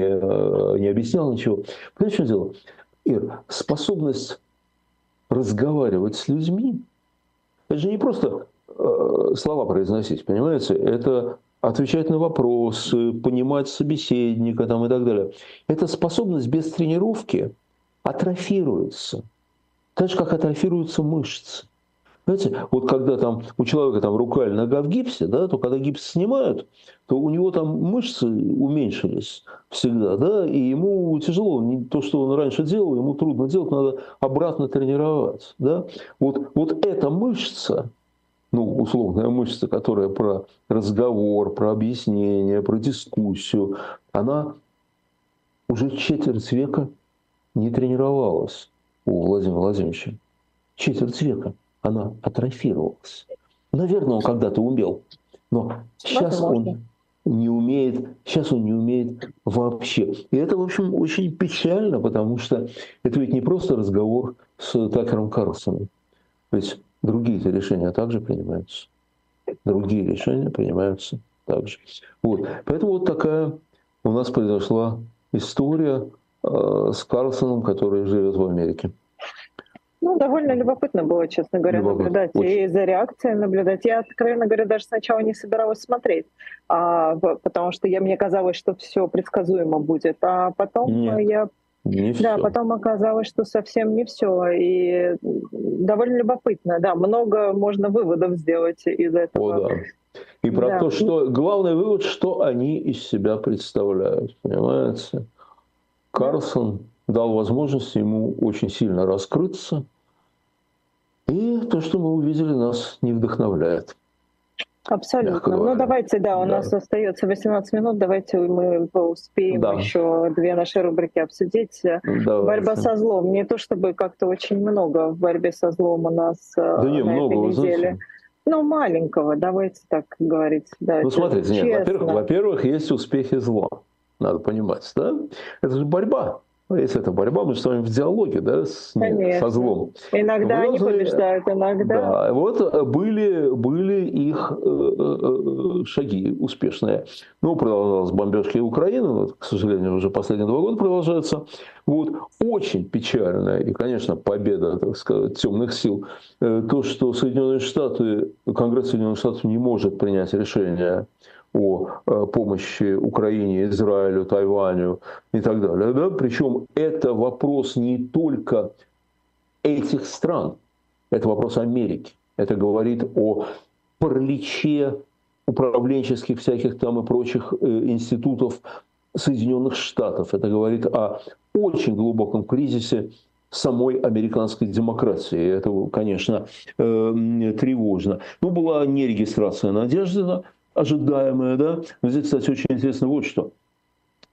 не объяснял ничего. Понимаете, что дело? Ир, способность разговаривать с людьми, это же не просто э, слова произносить, понимаете? Это отвечать на вопросы, понимать собеседника там, и так далее. Эта способность без тренировки атрофируется. Так же, как атрофируются мышцы. Знаете, вот когда там у человека там рука или нога в гипсе, да, то когда гипс снимают, то у него там мышцы уменьшились всегда, да, и ему тяжело. То, что он раньше делал, ему трудно делать, надо обратно тренировать, да. Вот, вот эта мышца, ну, условная мышца, которая про разговор, про объяснение, про дискуссию, она уже четверть века не тренировалась у Владимира Владимировича. Четверть века она атрофировалась. Наверное, он когда-то умел, но сейчас он не умеет, сейчас он не умеет вообще. И это, в общем, очень печально, потому что это ведь не просто разговор с Такером Карлсоном. Ведь другие решения также принимаются. Другие решения принимаются также. Вот. Поэтому вот такая у нас произошла история э, с Карлсоном, который живет в Америке. Ну, довольно любопытно было, честно говоря, любопытно. наблюдать. Очень. И за реакцией наблюдать. Я, откровенно говоря, даже сначала не собиралась смотреть, а, потому что я, мне казалось, что все предсказуемо будет. А потом Нет. я не да, все. потом оказалось, что совсем не все. И довольно любопытно. Да, много можно выводов сделать из этого. О, да. И про да. то, что главный вывод, что они из себя представляют. Понимаете? Карлсон дал возможность ему очень сильно раскрыться. И то, что мы увидели, нас не вдохновляет. Абсолютно. Ну, давайте, да, у да. нас остается 18 минут. Давайте мы успеем да. еще две наши рубрики обсудить. Давайте. Борьба со злом. Не то чтобы как-то очень много в борьбе со злом у нас э, да не, на много, этой неделе. Знаете. Ну, маленького, давайте так говорить. Да, ну, смотрите, нет, во-первых, во-первых, есть успехи зла. Надо понимать, да? Это же борьба. Ну, если это борьба, мы же с вами в диалоге, да, с, нет, со злом. Иногда они побеждают, иногда. Да, вот э, были, были их э, э, шаги успешные. Ну, продолжалась бомбежки Украины, вот, к сожалению, уже последние два года продолжаются. Вот, очень печальная и, конечно, победа, так сказать, темных сил. То, что Соединенные Штаты, Конгресс Соединенных Штатов не может принять решение о э, помощи Украине, Израилю, Тайваню и так далее. Да? Причем это вопрос не только этих стран, это вопрос Америки. Это говорит о параличе управленческих всяких там и прочих э, институтов Соединенных Штатов. Это говорит о очень глубоком кризисе самой американской демократии. Это, конечно, э, тревожно. Ну, была не регистрация Надеждина, ожидаемое, да. Но здесь, кстати, очень интересно вот что.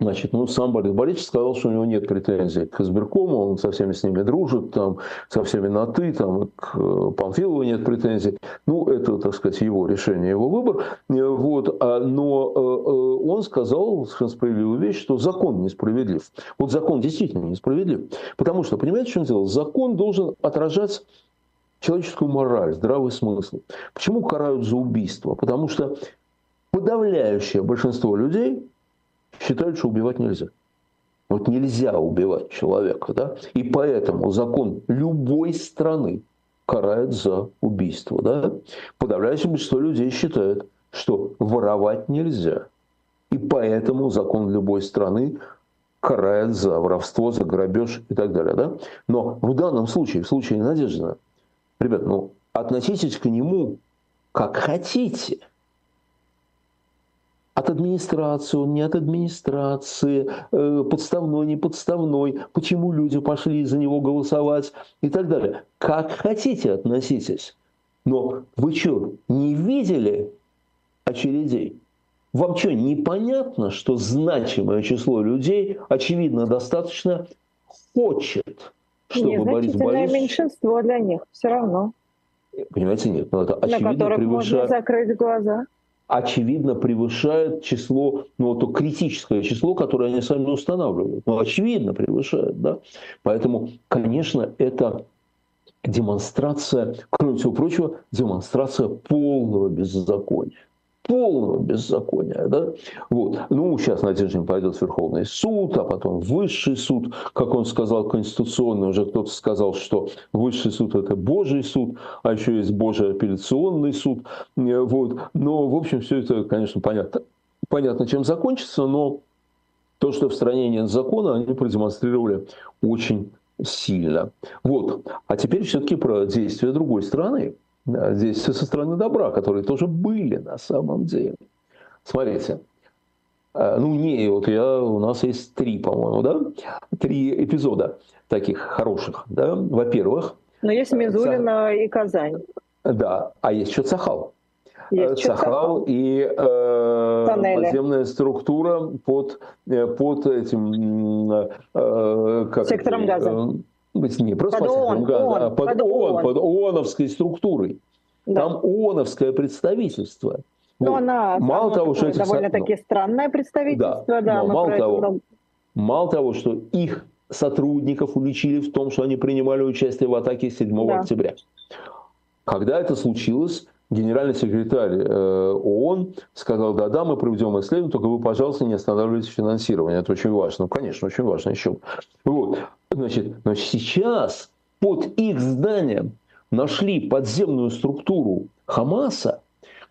Значит, ну, сам Борис Борисович сказал, что у него нет претензий к избиркому, он со всеми с ними дружит, там, со всеми на «ты», там, к э, Панфилову нет претензий. Ну, это, так сказать, его решение, его выбор. Э, вот. А, но э, он сказал совершенно справедливую вещь, что закон несправедлив. Вот закон действительно несправедлив. Потому что, понимаете, что он делал? Закон должен отражать человеческую мораль, здравый смысл. Почему карают за убийство? Потому что подавляющее большинство людей считают, что убивать нельзя. Вот нельзя убивать человека, да? И поэтому закон любой страны карает за убийство, да? Подавляющее большинство людей считает, что воровать нельзя. И поэтому закон любой страны карает за воровство, за грабеж и так далее, да? Но в данном случае, в случае Надеждина, ребят, ну, относитесь к нему как хотите – от администрации, он не от администрации, э, подставной, не подставной, почему люди пошли за него голосовать и так далее. Как хотите относитесь. Но вы что, не видели очередей? Вам что, непонятно, что значимое число людей, очевидно, достаточно хочет, чтобы нет, Борис Борисович... меньшинство для них все равно. Понимаете, нет, но это очевидно На которых превышает... можно закрыть глаза очевидно превышает число, ну, то критическое число, которое они сами устанавливают. Ну, очевидно превышает, да. Поэтому, конечно, это демонстрация, кроме всего прочего, демонстрация полного беззакония полного беззакония. Да? Вот. Ну, сейчас Надеждин пойдет в Верховный суд, а потом Высший суд, как он сказал, конституционный. Уже кто-то сказал, что Высший суд – это Божий суд, а еще есть Божий апелляционный суд. Вот. Но, в общем, все это, конечно, понятно, понятно, чем закончится, но то, что в стране нет закона, они продемонстрировали очень сильно. Вот. А теперь все-таки про действия другой страны. Здесь все со стороны добра, которые тоже были на самом деле. Смотрите, э, ну не, вот я, у нас есть три, по-моему, да, три эпизода таких хороших, да. Во-первых, но есть Мизулина Цах... и Казань. Да, а есть еще Цахал. Есть Цахал и э, подземная структура под, э, под этим... Э, как Сектором газа быть, не просто под ООН, ООН, а под, под ООН, ООН, под ООНовской структурой. Да. Там ООНовское представительство. Но вот. она мало того, что довольно-таки странное представительство, да, да но мало того, много... мало того, что их сотрудников уличили в том, что они принимали участие в атаке 7 да. октября. Когда это случилось, генеральный секретарь э, ООН сказал, да-да, мы проведем исследование, только вы, пожалуйста, не останавливайте финансирование. Это очень важно. Ну, конечно, очень важно еще. Вот. Значит, но сейчас под их зданием нашли подземную структуру Хамаса,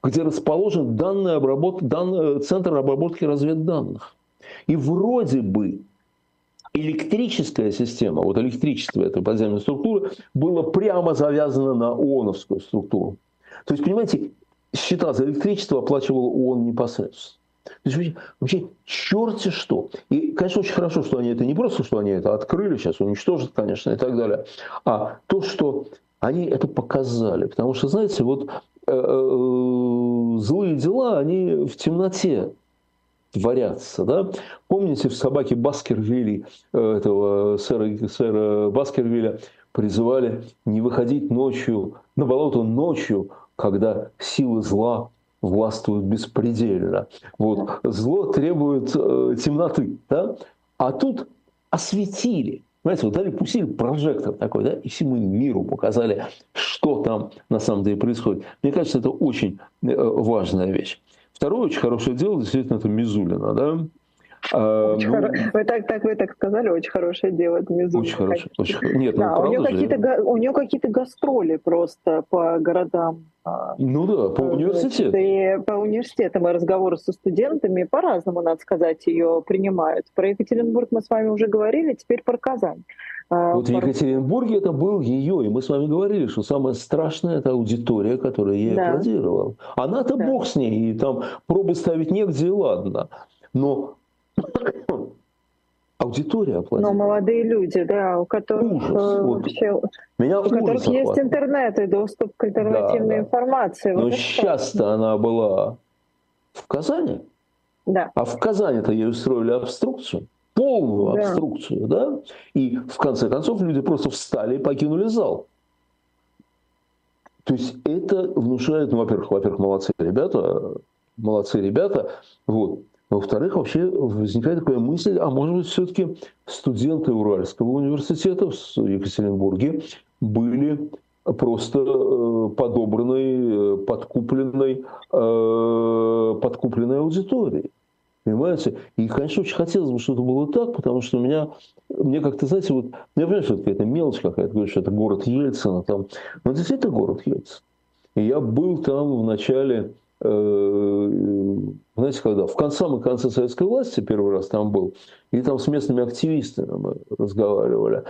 где расположен данный обработ... дан... центр обработки разведданных. И вроде бы электрическая система, вот электричество этой подземной структуры, было прямо завязано на ООНовскую структуру. То есть, понимаете, счета за электричество оплачивал ООН непосредственно. То есть вообще черти что. И, конечно, очень хорошо, что они это не просто, что они это открыли, сейчас уничтожат, конечно, и так далее, а то, что они это показали. Потому что, знаете, вот э, э, злые дела, они в темноте творятся. Да? Помните, в собаке Баскервилли, э, этого сэра, сэра Баскервилля, призывали не выходить ночью на болото ночью, когда силы зла властвуют беспредельно. Вот. Зло требует э, темноты. Да? А тут осветили. Знаете, вот дали, пустили прожектор такой, да, и всему миру показали, что там на самом деле происходит. Мне кажется, это очень э, важная вещь. Второе очень хорошее дело, действительно, это Мизулина, да, а, ну, хоро... Вы так, так вы так сказали, очень хорошее дело. Внизу очень хорошее. Очень... Нет, да, ну, у, нее какие-то, у нее какие-то гастроли просто по городам. А, ну да, по университету. И по университетам и разговоры со студентами по-разному, надо сказать, ее принимают. Про Екатеринбург мы с вами уже говорили, теперь про Казань. А, вот в Екатеринбурге это был ее, и мы с вами говорили, что самое страшное – это аудитория, которая ей да. аплодировала. Она-то да. бог с ней, и там пробы ставить негде, и ладно. Но аудитория оплатит. Но молодые люди, да, у которых ужас, э, вот. вообще, Меня у которых есть интернет и доступ к альтернативной да, да. информации. Но вот сейчас-то она была в Казани. Да. А в Казани-то ей устроили обструкцию, полную да. обструкцию, да? И в конце концов люди просто встали и покинули зал. То есть это внушает, ну, во-первых, во-первых, молодцы ребята, молодцы ребята, вот. Во-вторых, вообще возникает такая мысль, а может быть, все-таки студенты Уральского университета в Екатеринбурге были просто э, подобранной, э, подкупленной, э, подкупленной аудиторией. Понимаете? И, конечно, очень хотелось бы, чтобы это было так, потому что у меня, мне как-то, знаете, вот, я понимаю, что это какая-то мелочь какая-то, говорю, что это город Ельцина, там, но это действительно город Ельцин. И я был там в начале знаете, когда в самом конце советской власти первый раз там был, и там с местными активистами мы разговаривали,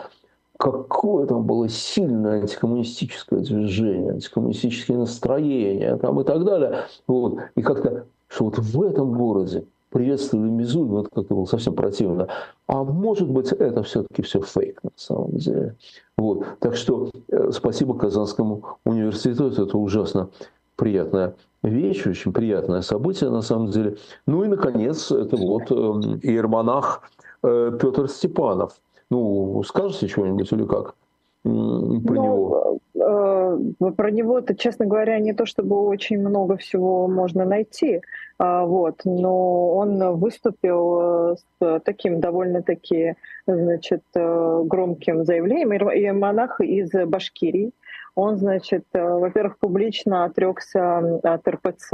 какое там было сильное антикоммунистическое движение, антикоммунистические настроения там и так далее. Вот. И как-то, что вот в этом городе приветствовали Мизуль, ну это как-то было совсем противно. А может быть, это все-таки все фейк на самом деле. Вот. Так что э, спасибо Казанскому университету, это ужасно приятная вещь, очень приятное событие на самом деле. Ну и, наконец, это вот э, иеромонах э, Петр Степанов. Ну, скажете что-нибудь или как? про ну, него? Э, про него-то, честно говоря, не то чтобы очень много всего можно найти, а, вот, но он выступил с таким довольно-таки, значит, громким заявлением, и монах из Башкирии, он, значит, э, во-первых, публично отрекся от РПЦ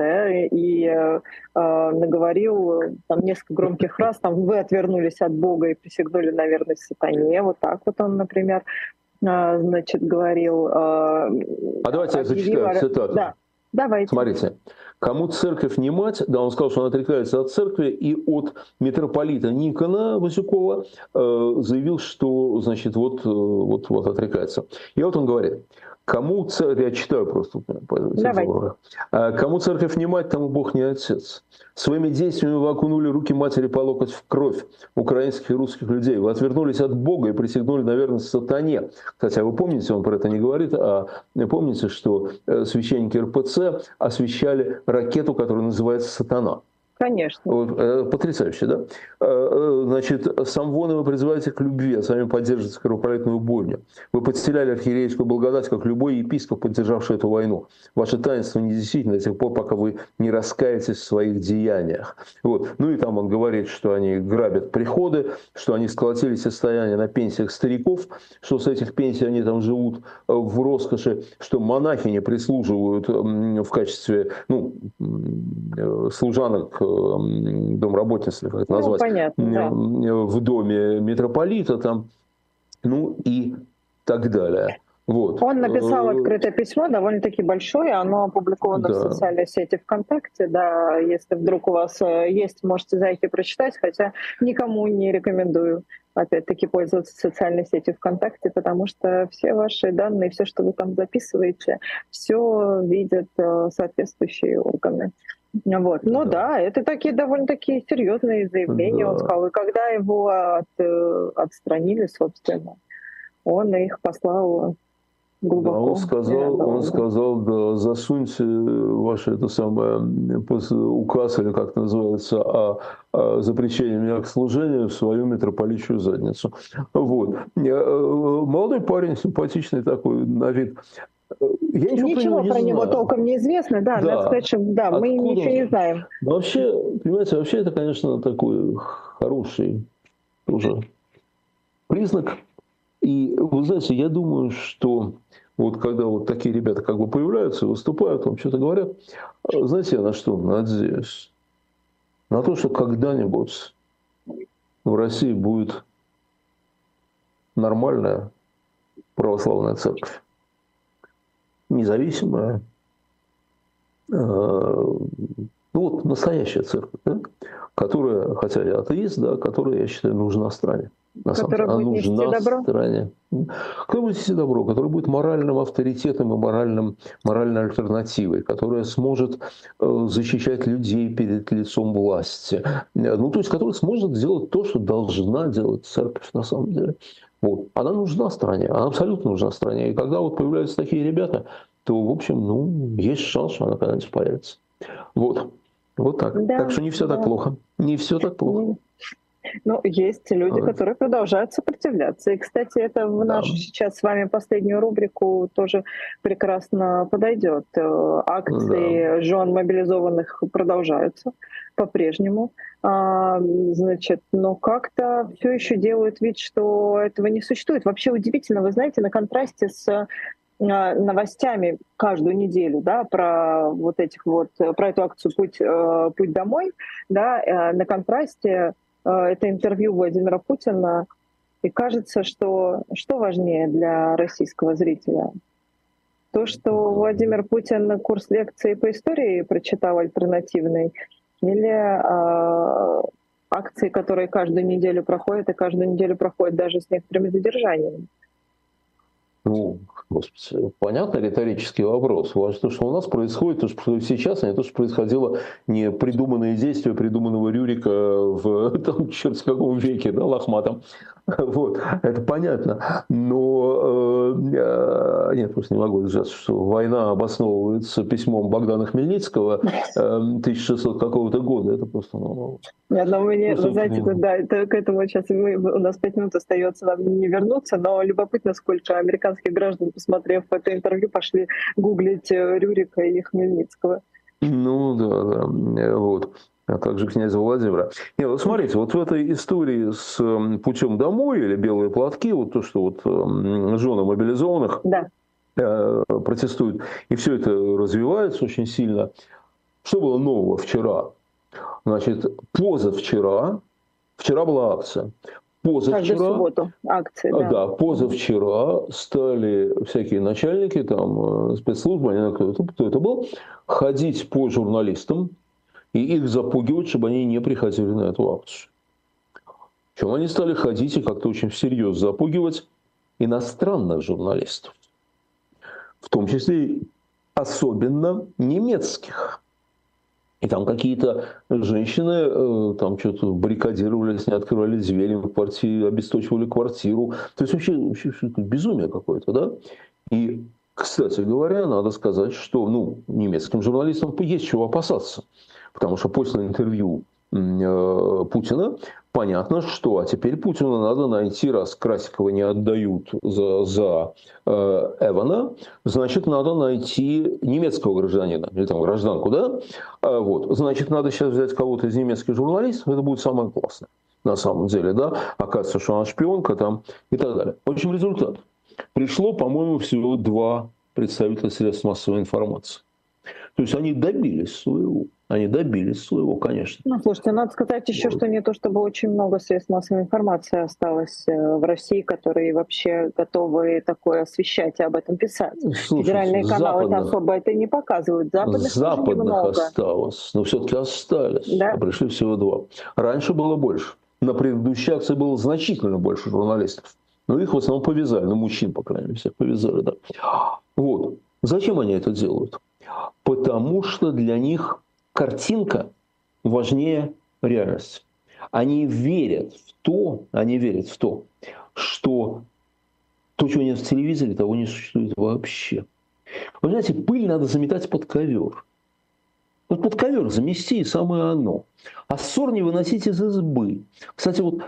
и э, э, наговорил там несколько громких фраз, там «вы отвернулись от Бога и присягнули на верность сатане», вот так вот он, например, э, значит, говорил. Э, а давайте я зачитаю цитату. Да. Давайте. Смотрите. Кому церковь не мать, да, он сказал, что он отрекается от церкви, и от митрополита Никона Васюкова э, заявил, что, значит, вот, вот, вот отрекается. И вот он говорит, Кому церковь, я читаю просто, а, кому церковь не мать, тому Бог не отец. Своими действиями вы окунули руки матери по локоть в кровь украинских и русских людей. Вы отвернулись от Бога и присягнули на верность сатане. Кстати, а вы помните, он про это не говорит, а помните, что э, священники РПЦ освещали ракету, которая называется «Сатана». Конечно. Вот, э, потрясающе, да? Э, э, значит, сам вон вы призываете к любви, а сами поддерживаете кровопролитную бойню. Вы подселяли архиерейскую благодать, как любой епископ, поддержавший эту войну. Ваше таинство не действительно до тех пор, пока вы не раскаетесь в своих деяниях. Вот. Ну и там он говорит, что они грабят приходы, что они сколотили состояние на пенсиях стариков, что с этих пенсий они там живут в роскоши, что монахи не прислуживают в качестве ну, служанок домработниц, как это ну, назвать, понятно, да. в доме митрополита, там, ну и так далее. Вот. Он написал э, открытое письмо, довольно-таки большое, оно опубликовано да. в социальной сети ВКонтакте, да, если вдруг у вас э, есть, можете зайти прочитать, хотя никому не рекомендую, опять-таки, пользоваться социальной сетью ВКонтакте, потому что все ваши данные, все, что вы там записываете, все видят э, соответствующие органы. Вот. Ну да. да, это такие довольно-таки серьезные заявления да. он сказал. И когда его от, э, отстранили, собственно, он их послал глубоко. Да, он сказал, он сказал, да, засуньте ваше это самое указ или как называется о, о запрещении меня к служению в свою митрополичью задницу. Вот. Э, молодой парень, симпатичный такой на вид. Я ничего, ничего про, него, про него толком не известно, да, да. надо сказать, что да, Откуда мы ничего не знаем. Но вообще, понимаете, вообще это, конечно, такой хороший тоже признак. И вы знаете, я думаю, что вот когда вот такие ребята как бы появляются, выступают, вам что-то говорят, знаете, я на что надеюсь? На то, что когда-нибудь в России будет нормальная православная церковь независимая, э, ну вот настоящая церковь, да, которая, хотя я атеист, да, которая, я считаю, нужна стране. На самом деле, она нужна стране. Кто будет нести добро, который будет моральным авторитетом и моральным, моральной альтернативой, которая сможет э, защищать людей перед лицом власти. Ну, то есть, который сможет сделать то, что должна делать церковь на самом деле. Вот. Она нужна стране, она абсолютно нужна стране. И когда вот появляются такие ребята, то, в общем, ну, есть шанс, что она когда-нибудь появится. Вот. Вот так. Да, так что не все да. так плохо. Не все так плохо. Ну, есть люди, которые продолжают сопротивляться. И, кстати, это в нашу да. сейчас с вами последнюю рубрику тоже прекрасно подойдет. Э, акции да. жен мобилизованных продолжаются по-прежнему. А, значит, но как-то все еще делают вид, что этого не существует. Вообще удивительно, вы знаете, на контрасте с а, новостями каждую неделю, да, про вот этих вот, про эту акцию «Путь, э, путь домой», да, э, на контрасте э, это интервью Владимира Путина, и кажется, что что важнее для российского зрителя? То, что Владимир Путин курс лекции по истории прочитал альтернативный, или э, акции, которые каждую неделю проходят, и каждую неделю проходят даже с некоторыми задержаниями. Ну, господи, понятно риторический вопрос. То, что у нас происходит, то, что сейчас, а не то, что происходило не придуманные действия придуманного Рюрика в <laughs> там, черт с каком веке, да, лохматом. Вот, это понятно. Но э, нет, просто не могу держаться, что война обосновывается письмом Богдана Хмельницкого э, 1600 какого-то года. Это просто... Ну, нет, но вы, не, вы знаете, да, это, к этому сейчас мы, у нас пять минут остается, вам не вернуться, но любопытно, сколько американских граждан, посмотрев это интервью, пошли гуглить э, Рюрика и Хмельницкого. Ну да, да, вот а также князя Владимира. Не, вот смотрите, вот в этой истории с путем домой или белые платки, вот то, что вот жены мобилизованных да. Э, протестуют, и все это развивается очень сильно. Что было нового вчера? Значит, позавчера, вчера была акция, позавчера, субботу акции, да. да, позавчера стали всякие начальники, там, э, спецслужбы, не знаю, кто это, кто это был, ходить по журналистам, и их запугивать, чтобы они не приходили на эту акцию. Чем они стали ходить и как-то очень всерьез запугивать иностранных журналистов, в том числе особенно немецких. И там какие-то женщины э, там что-то баррикадировались, не открывали двери в квартире, обесточивали квартиру. То есть вообще, вообще безумие какое-то, да? И, кстати говоря, надо сказать, что ну, немецким журналистам есть чего опасаться. Потому что после интервью э, Путина понятно, что а теперь Путину надо найти, раз Красикова не отдают за, за э, Эвана, значит, надо найти немецкого гражданина, или там гражданку, да? А, вот. Значит, надо сейчас взять кого-то из немецких журналистов, это будет самое классное на самом деле, да? Оказывается, что она шпионка там и так далее. В общем, результат. Пришло, по-моему, всего два представителя средств массовой информации. То есть они добились своего. Они добились своего, конечно. Ну, слушайте, надо сказать еще, что не то чтобы очень много средств массовой информации осталось э, в России, которые вообще готовы такое освещать и об этом писать. Слушайте, Федеральные каналы западных, особо это не показывают. Западных, западных осталось, но все-таки остались. Да? А пришли всего два. Раньше было больше. На предыдущей акции было значительно больше журналистов. Но их в основном повязали, ну, мужчин, по крайней мере, всех повязали, да. Вот. Зачем они это делают? Потому что для них картинка важнее реальности. Они верят в то, они верят в то, что то, чего нет в телевизоре, того не существует вообще. Вы знаете, пыль надо заметать под ковер. Вот под ковер замести и самое оно. А ссор не выносить из избы. Кстати, вот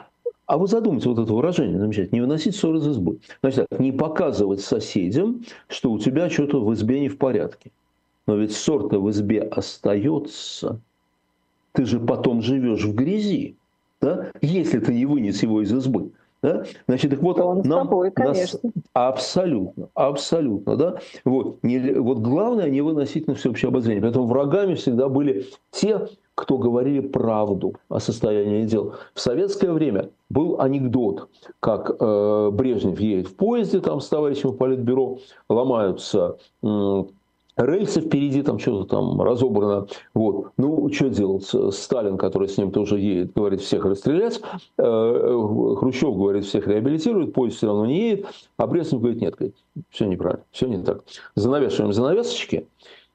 а вы задумайте вот это выражение замечательно. Не выносить ссор из избы. Значит так, не показывать соседям, что у тебя что-то в избе не в порядке. Но ведь ссор-то в избе остается. Ты же потом живешь в грязи, да? если ты не вынес его из избы. Да? Значит, так вот, Он нам, тобой, нас, абсолютно, абсолютно, да. Вот, не, вот главное не выносить на всеобщее обозрение. Поэтому врагами всегда были те, кто говорили правду о состоянии дел. В советское время был анекдот, как э, Брежнев едет в поезде там с товарищем в политбюро, ломаются э, рельсы впереди, там что-то там разобрано. Вот. Ну, что делать? Сталин, который с ним тоже едет, говорит всех расстрелять. Э, э, Хрущев говорит всех реабилитирует, поезд все равно не едет. А Брежнев говорит, нет, говорит, все неправильно, все не так. Занавешиваем занавесочки,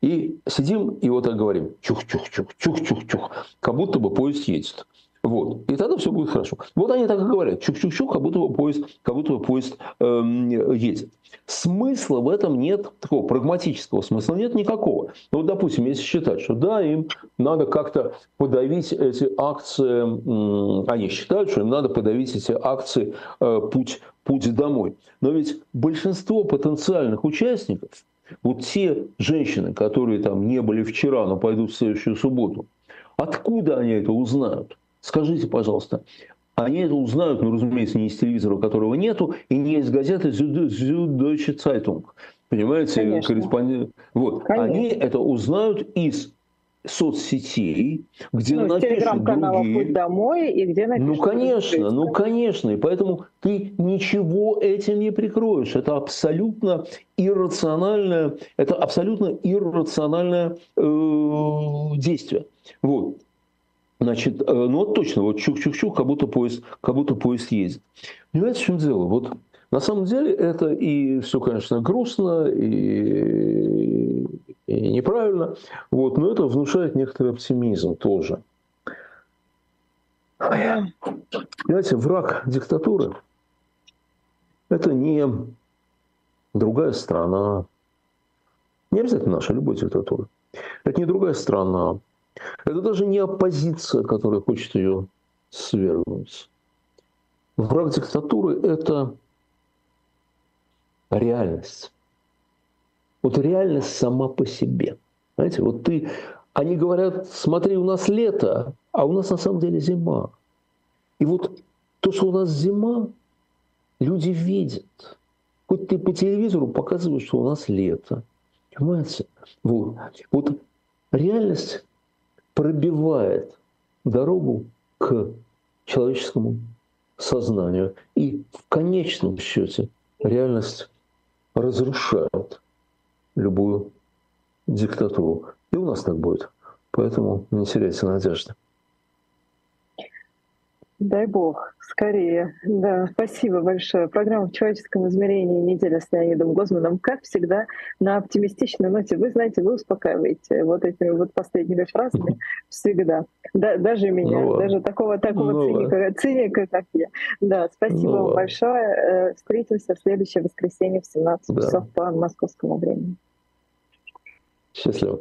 и сидим и вот так говорим, чух-чух-чух, чух-чух-чух, как будто бы поезд едет. Вот. И тогда все будет хорошо. Вот они так и говорят. Чук-чук-чук, как будто бы поезд, как будто бы поезд эм, едет. Смысла в этом нет, такого прагматического смысла нет никакого. Ну, вот, допустим, если считать, что да, им надо как-то подавить эти акции, они считают, что им надо подавить эти акции э, «Путь, «Путь домой». Но ведь большинство потенциальных участников, вот те женщины, которые там не были вчера, но пойдут в следующую субботу, откуда они это узнают? Скажите, пожалуйста, они это узнают, ну, разумеется, не из телевизора, которого нету, и не из газеты Süddeutsche Zeitung. Понимаете, корреспондент. Вот. Конечно. Они это узнают из соцсетей, где ну, напишут телеграм-канала другие... «Путь домой» и где напишут... Ну, конечно, ну, конечно. И поэтому ты ничего этим не прикроешь. Это абсолютно иррациональное, это абсолютно иррациональное э, действие. Вот. Значит, э, ну вот точно, вот чух-чух-чух, как будто поезд, как будто поезд ездит. Понимаете, в чем дело? Вот на самом деле это и все, конечно, грустно, и, и неправильно, вот, но это внушает некоторый оптимизм тоже. Понимаете, враг диктатуры – это не другая страна, не обязательно наша любая диктатура. Это не другая страна, это даже не оппозиция, которая хочет ее свергнуть. Враг диктатуры – это реальность. Вот реальность сама по себе. Знаете, вот ты, они говорят, смотри, у нас лето, а у нас на самом деле зима. И вот то, что у нас зима, люди видят. Хоть ты по телевизору показываешь, что у нас лето. Понимаете? Вот. вот реальность пробивает дорогу к человеческому сознанию. И в конечном счете реальность разрушает любую диктатуру. И у нас так будет. Поэтому не теряйте надежды. Дай бог, скорее. Да, спасибо большое. Программа в человеческом измерении неделя с Леонидом Гозманом, как всегда, на оптимистичной ноте. Вы знаете, вы успокаиваете вот этими вот последними фразами всегда. Да, даже меня, ну, даже такого, такого ну, циника, циника, как я. Да, спасибо ну, вам большое. Э, встретимся в следующее воскресенье в 17 да. часов по московскому времени. Счастливо.